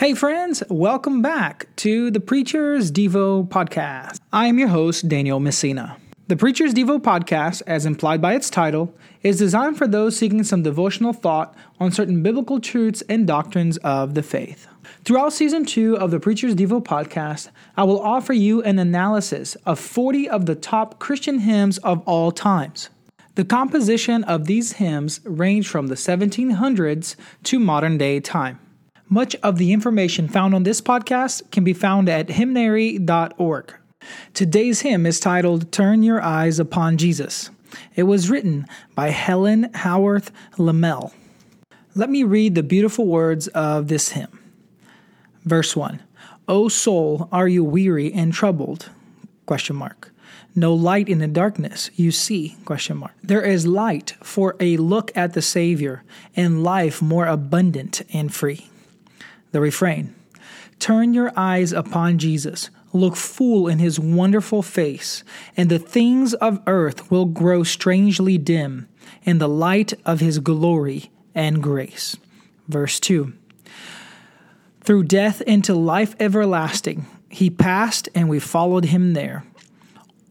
Hey, friends, welcome back to the Preacher's Devo podcast. I am your host, Daniel Messina. The Preacher's Devo podcast, as implied by its title, is designed for those seeking some devotional thought on certain biblical truths and doctrines of the faith. Throughout season two of the Preacher's Devo podcast, I will offer you an analysis of 40 of the top Christian hymns of all times. The composition of these hymns range from the 1700s to modern day time. Much of the information found on this podcast can be found at hymnary.org. Today's hymn is titled Turn Your Eyes Upon Jesus. It was written by Helen Howarth Lemmel. Let me read the beautiful words of this hymn. Verse 1 O soul, are you weary and troubled? Question mark. No light in the darkness you see? Question mark. There is light for a look at the Savior and life more abundant and free. The refrain Turn your eyes upon Jesus, look full in his wonderful face, and the things of earth will grow strangely dim in the light of his glory and grace. Verse 2 Through death into life everlasting, he passed, and we followed him there.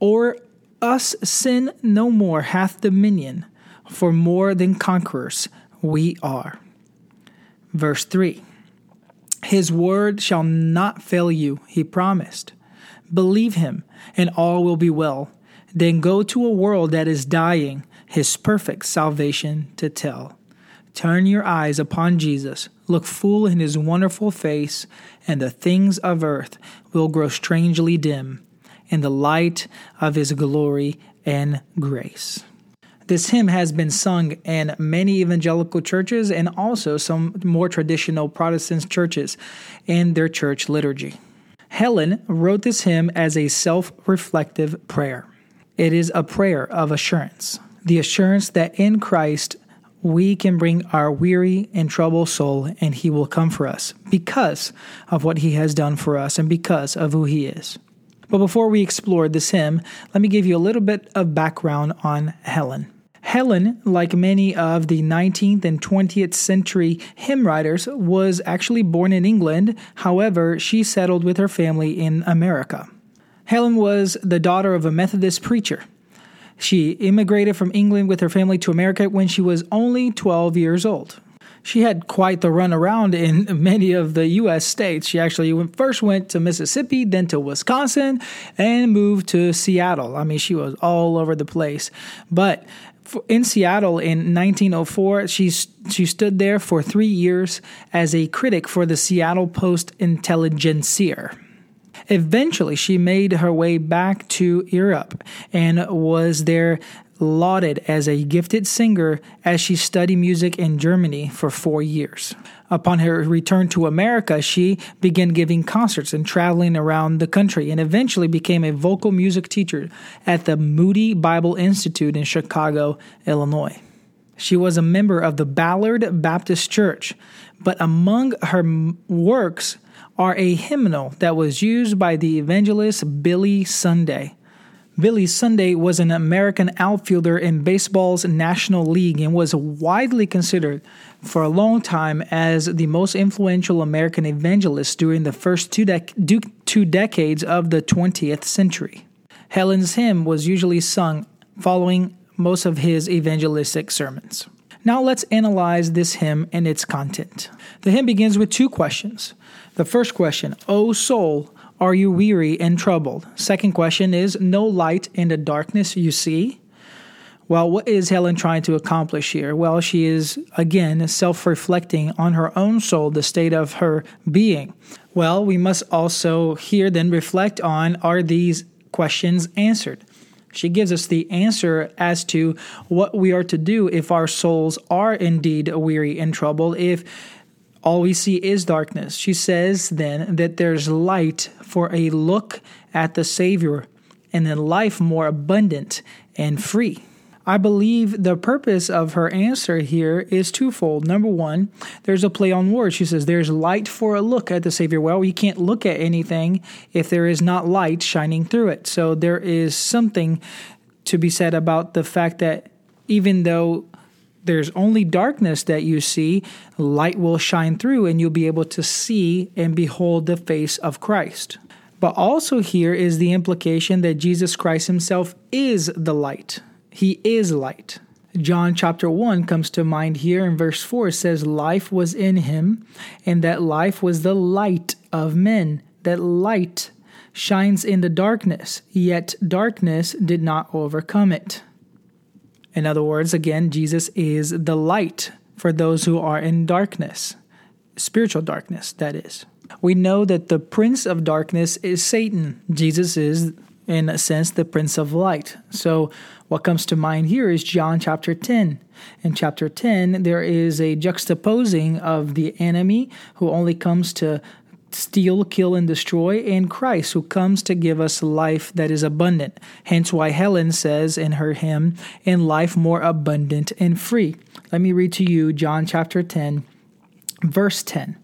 O'er us sin no more hath dominion, for more than conquerors we are. Verse 3 his word shall not fail you, he promised. Believe him, and all will be well. Then go to a world that is dying, his perfect salvation to tell. Turn your eyes upon Jesus, look full in his wonderful face, and the things of earth will grow strangely dim in the light of his glory and grace. This hymn has been sung in many evangelical churches and also some more traditional Protestant churches in their church liturgy. Helen wrote this hymn as a self reflective prayer. It is a prayer of assurance, the assurance that in Christ we can bring our weary and troubled soul and he will come for us because of what he has done for us and because of who he is. But before we explore this hymn, let me give you a little bit of background on Helen. Helen, like many of the 19th and 20th century hymn writers, was actually born in England. However, she settled with her family in America. Helen was the daughter of a Methodist preacher. She immigrated from England with her family to America when she was only 12 years old. She had quite the run around in many of the U.S. states. She actually went, first went to Mississippi, then to Wisconsin, and moved to Seattle. I mean, she was all over the place. But in Seattle in 1904. She, she stood there for three years as a critic for the Seattle Post Intelligencer. Eventually, she made her way back to Europe and was there lauded as a gifted singer as she studied music in Germany for four years. Upon her return to America, she began giving concerts and traveling around the country and eventually became a vocal music teacher at the Moody Bible Institute in Chicago, Illinois. She was a member of the Ballard Baptist Church, but among her works are a hymnal that was used by the evangelist Billy Sunday. Billy Sunday was an American outfielder in baseball's National League and was widely considered for a long time as the most influential American evangelist during the first two, dec- two decades of the 20th century. Helen's hymn was usually sung following most of his evangelistic sermons. Now let's analyze this hymn and its content. The hymn begins with two questions. The first question, O soul, are you weary and troubled? Second question is No light in the darkness you see? Well, what is Helen trying to accomplish here? Well, she is again self reflecting on her own soul, the state of her being. Well, we must also here then reflect on are these questions answered? She gives us the answer as to what we are to do if our souls are indeed weary and troubled, if all we see is darkness. She says then that there's light for a look at the Savior and then life more abundant and free. I believe the purpose of her answer here is twofold. Number one, there's a play on words. She says, There's light for a look at the Savior. Well, you can't look at anything if there is not light shining through it. So there is something to be said about the fact that even though there's only darkness that you see, light will shine through and you'll be able to see and behold the face of Christ. But also, here is the implication that Jesus Christ himself is the light. He is light. John chapter 1 comes to mind here in verse 4. It says, Life was in him, and that life was the light of men. That light shines in the darkness, yet darkness did not overcome it. In other words, again, Jesus is the light for those who are in darkness, spiritual darkness, that is. We know that the prince of darkness is Satan. Jesus is, in a sense, the prince of light. So, what comes to mind here is John chapter 10. In chapter 10, there is a juxtaposing of the enemy who only comes to steal, kill, and destroy, and Christ, who comes to give us life that is abundant. Hence, why Helen says in her hymn, in life more abundant and free. Let me read to you John chapter 10, verse 10.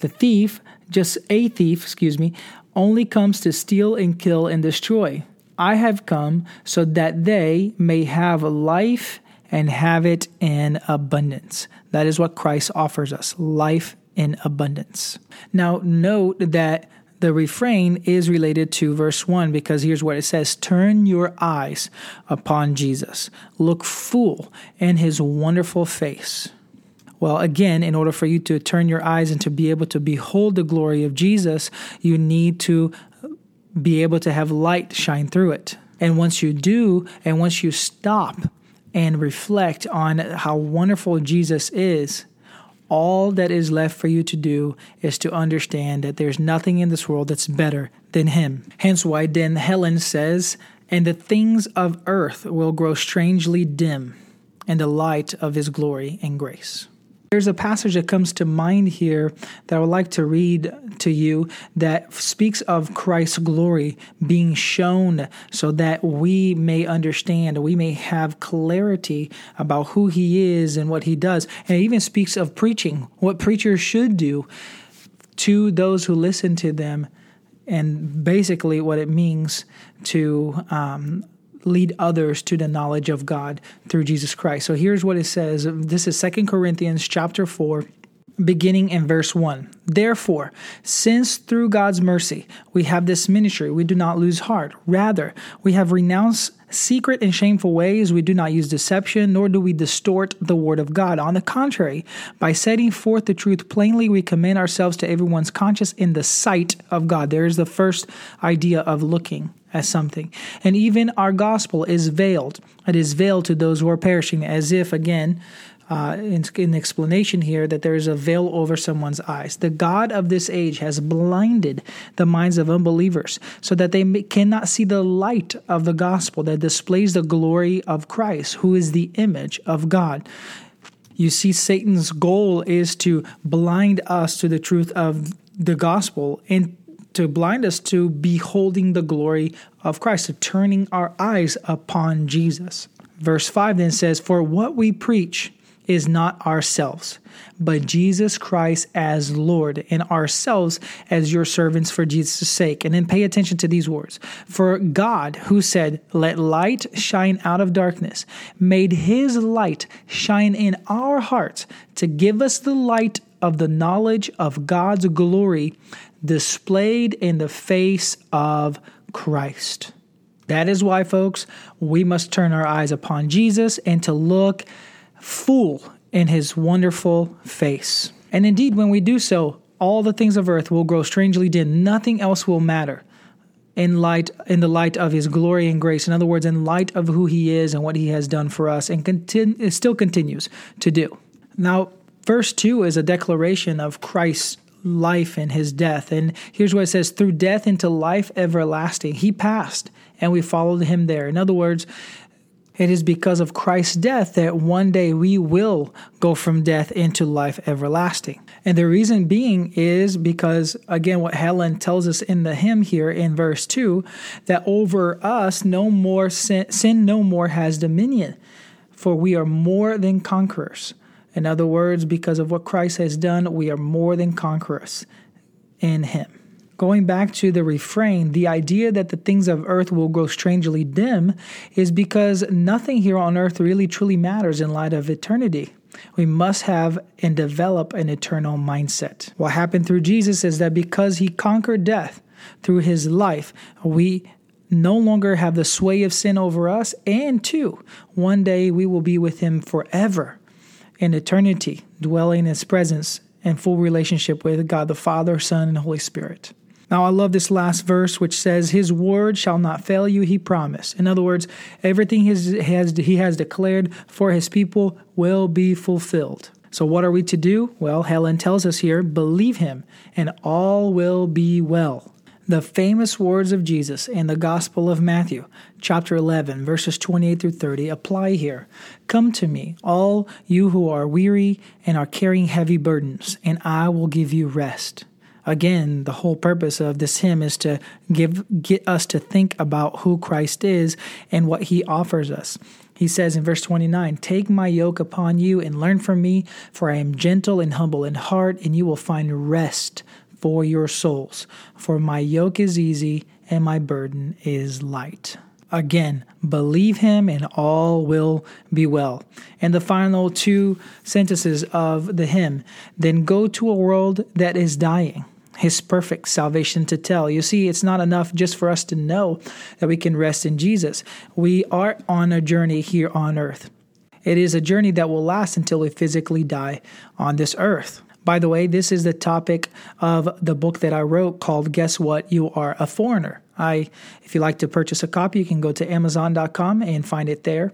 The thief, just a thief, excuse me, only comes to steal and kill and destroy. I have come so that they may have life and have it in abundance. That is what Christ offers us life in abundance. Now, note that the refrain is related to verse 1 because here's what it says Turn your eyes upon Jesus, look full in his wonderful face. Well, again, in order for you to turn your eyes and to be able to behold the glory of Jesus, you need to be able to have light shine through it. And once you do, and once you stop and reflect on how wonderful Jesus is, all that is left for you to do is to understand that there's nothing in this world that's better than Him. Hence, why then Helen says, And the things of earth will grow strangely dim in the light of His glory and grace. There's a passage that comes to mind here that I would like to read to you that speaks of Christ's glory being shown so that we may understand, we may have clarity about who he is and what he does. And it even speaks of preaching, what preachers should do to those who listen to them, and basically what it means to um, lead others to the knowledge of God through Jesus Christ. So here's what it says. This is Second Corinthians chapter 4 beginning in verse 1. Therefore, since through God's mercy we have this ministry, we do not lose heart. Rather, we have renounced secret and shameful ways. We do not use deception, nor do we distort the word of God. On the contrary, by setting forth the truth plainly, we commend ourselves to everyone's conscience in the sight of God. There is the first idea of looking as something. And even our gospel is veiled. It is veiled to those who are perishing, as if, again, uh, in, in explanation here that there is a veil over someone's eyes. The God of this age has blinded the minds of unbelievers so that they may, cannot see the light of the gospel that displays the glory of Christ, who is the image of God. You see, Satan's goal is to blind us to the truth of the gospel and to blind us to beholding the glory of Christ, to turning our eyes upon Jesus. Verse 5 then says, For what we preach is not ourselves, but Jesus Christ as Lord, and ourselves as your servants for Jesus' sake. And then pay attention to these words. For God, who said, Let light shine out of darkness, made his light shine in our hearts to give us the light of the knowledge of God's glory displayed in the face of Christ. That is why, folks, we must turn our eyes upon Jesus and to look full in his wonderful face. And indeed, when we do so, all the things of earth will grow strangely dim. Nothing else will matter in light in the light of his glory and grace. In other words, in light of who he is and what he has done for us and continue, still continues to do. Now, verse 2 is a declaration of Christ's life and his death. And here's what it says through death into life everlasting. He passed and we followed him there. In other words, it is because of Christ's death that one day we will go from death into life everlasting. And the reason being is because, again, what Helen tells us in the hymn here in verse 2 that over us no more sin, sin no more has dominion, for we are more than conquerors. In other words, because of what Christ has done, we are more than conquerors in Him. going back to the refrain, the idea that the things of earth will grow strangely dim is because nothing here on earth really truly matters in light of eternity. We must have and develop an eternal mindset. What happened through Jesus is that because he conquered death through his life, we no longer have the sway of sin over us. And two, one day we will be with him forever in eternity, dwelling in his presence and full relationship with God the Father, Son, and Holy Spirit. Now, I love this last verse, which says, His word shall not fail you, he promised. In other words, everything his, has, he has declared for his people will be fulfilled. So, what are we to do? Well, Helen tells us here believe him, and all will be well. The famous words of Jesus in the Gospel of Matthew, chapter 11, verses 28 through 30, apply here. Come to me, all you who are weary and are carrying heavy burdens, and I will give you rest. Again, the whole purpose of this hymn is to give get us to think about who Christ is and what he offers us. He says in verse 29, Take my yoke upon you and learn from me, for I am gentle and humble in heart, and you will find rest for your souls. For my yoke is easy and my burden is light. Again, believe him and all will be well. And the final two sentences of the hymn then go to a world that is dying. His perfect salvation to tell. You see, it's not enough just for us to know that we can rest in Jesus. We are on a journey here on earth. It is a journey that will last until we physically die on this earth. By the way, this is the topic of the book that I wrote called Guess What? You Are a Foreigner. I if you like to purchase a copy, you can go to amazon.com and find it there.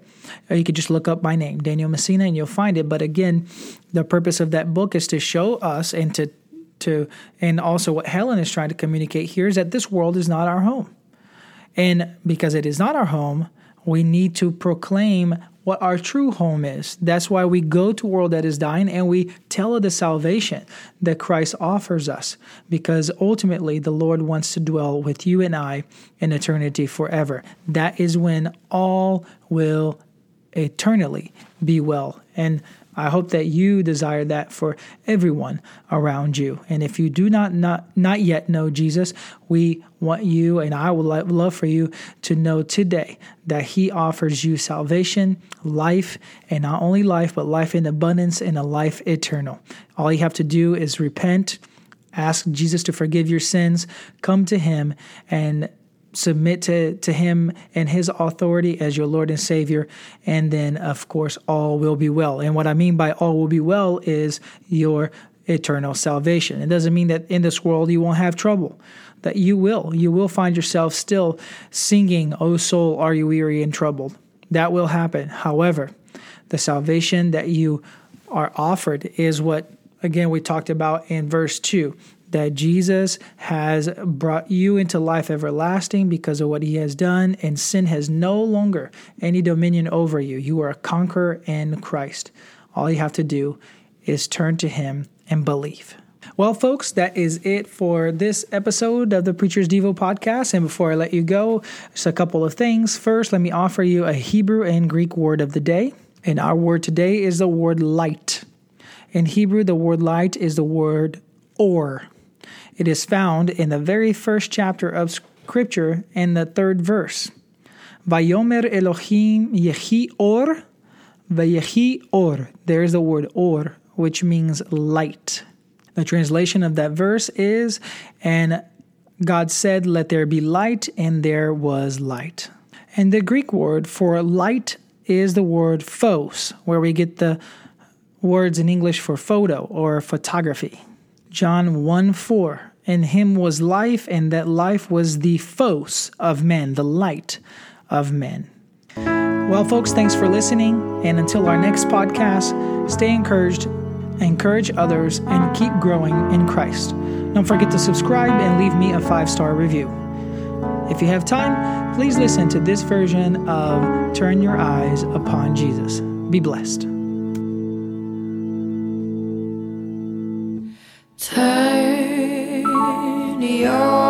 Or you could just look up my name, Daniel Messina, and you'll find it. But again, the purpose of that book is to show us and to to and also what Helen is trying to communicate here is that this world is not our home. And because it is not our home, we need to proclaim what our true home is. That's why we go to a world that is dying and we tell of the salvation that Christ offers us because ultimately the Lord wants to dwell with you and I in eternity forever. That is when all will eternally be well. And I hope that you desire that for everyone around you. And if you do not not, not yet know Jesus, we want you and I would love for you to know today that he offers you salvation, life, and not only life, but life in abundance and a life eternal. All you have to do is repent, ask Jesus to forgive your sins, come to him and submit to, to him and his authority as your Lord and Savior. And then, of course, all will be well. And what I mean by all will be well is your eternal salvation. It doesn't mean that in this world you won't have trouble, that you will. You will find yourself still singing, O soul, are you weary and troubled? That will happen. However, the salvation that you are offered is what, again, we talked about in verse 2 that Jesus has brought you into life everlasting because of what he has done, and sin has no longer any dominion over you. You are a conqueror in Christ. All you have to do is turn to him and believe. Well, folks, that is it for this episode of the Preacher's Devo podcast. And before I let you go, just a couple of things. First, let me offer you a Hebrew and Greek word of the day. And our word today is the word light. In Hebrew, the word light is the word or. It is found in the very first chapter of Scripture in the third verse. Vayomer Elohim yehi or, vayehi or. There's the word or, which means light. The translation of that verse is, and God said, Let there be light, and there was light. And the Greek word for light is the word phos, where we get the words in English for photo or photography. John 1 4. In him was life, and that life was the phos of men, the light of men. Well, folks, thanks for listening. And until our next podcast, stay encouraged, encourage others, and keep growing in Christ. Don't forget to subscribe and leave me a five star review. If you have time, please listen to this version of Turn Your Eyes Upon Jesus. Be blessed. Turn your